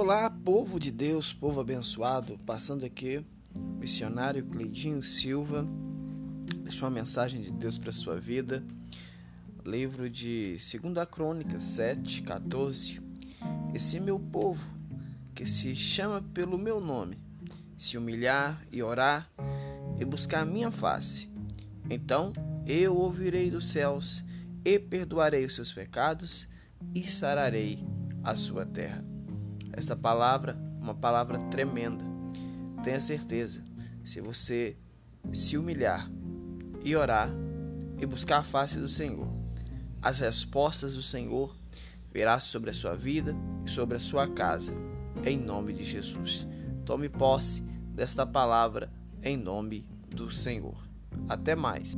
Olá, povo de Deus, povo abençoado, passando aqui, missionário Cleidinho Silva, deixou uma mensagem de Deus para sua vida. Livro de 2 Crônicas 7, 14. Esse meu povo, que se chama pelo meu nome, se humilhar e orar e buscar a minha face, então eu ouvirei dos céus e perdoarei os seus pecados e sararei a sua terra. Esta palavra, uma palavra tremenda. Tenha certeza, se você se humilhar e orar e buscar a face do Senhor, as respostas do Senhor virá sobre a sua vida e sobre a sua casa, em nome de Jesus. Tome posse desta palavra em nome do Senhor. Até mais.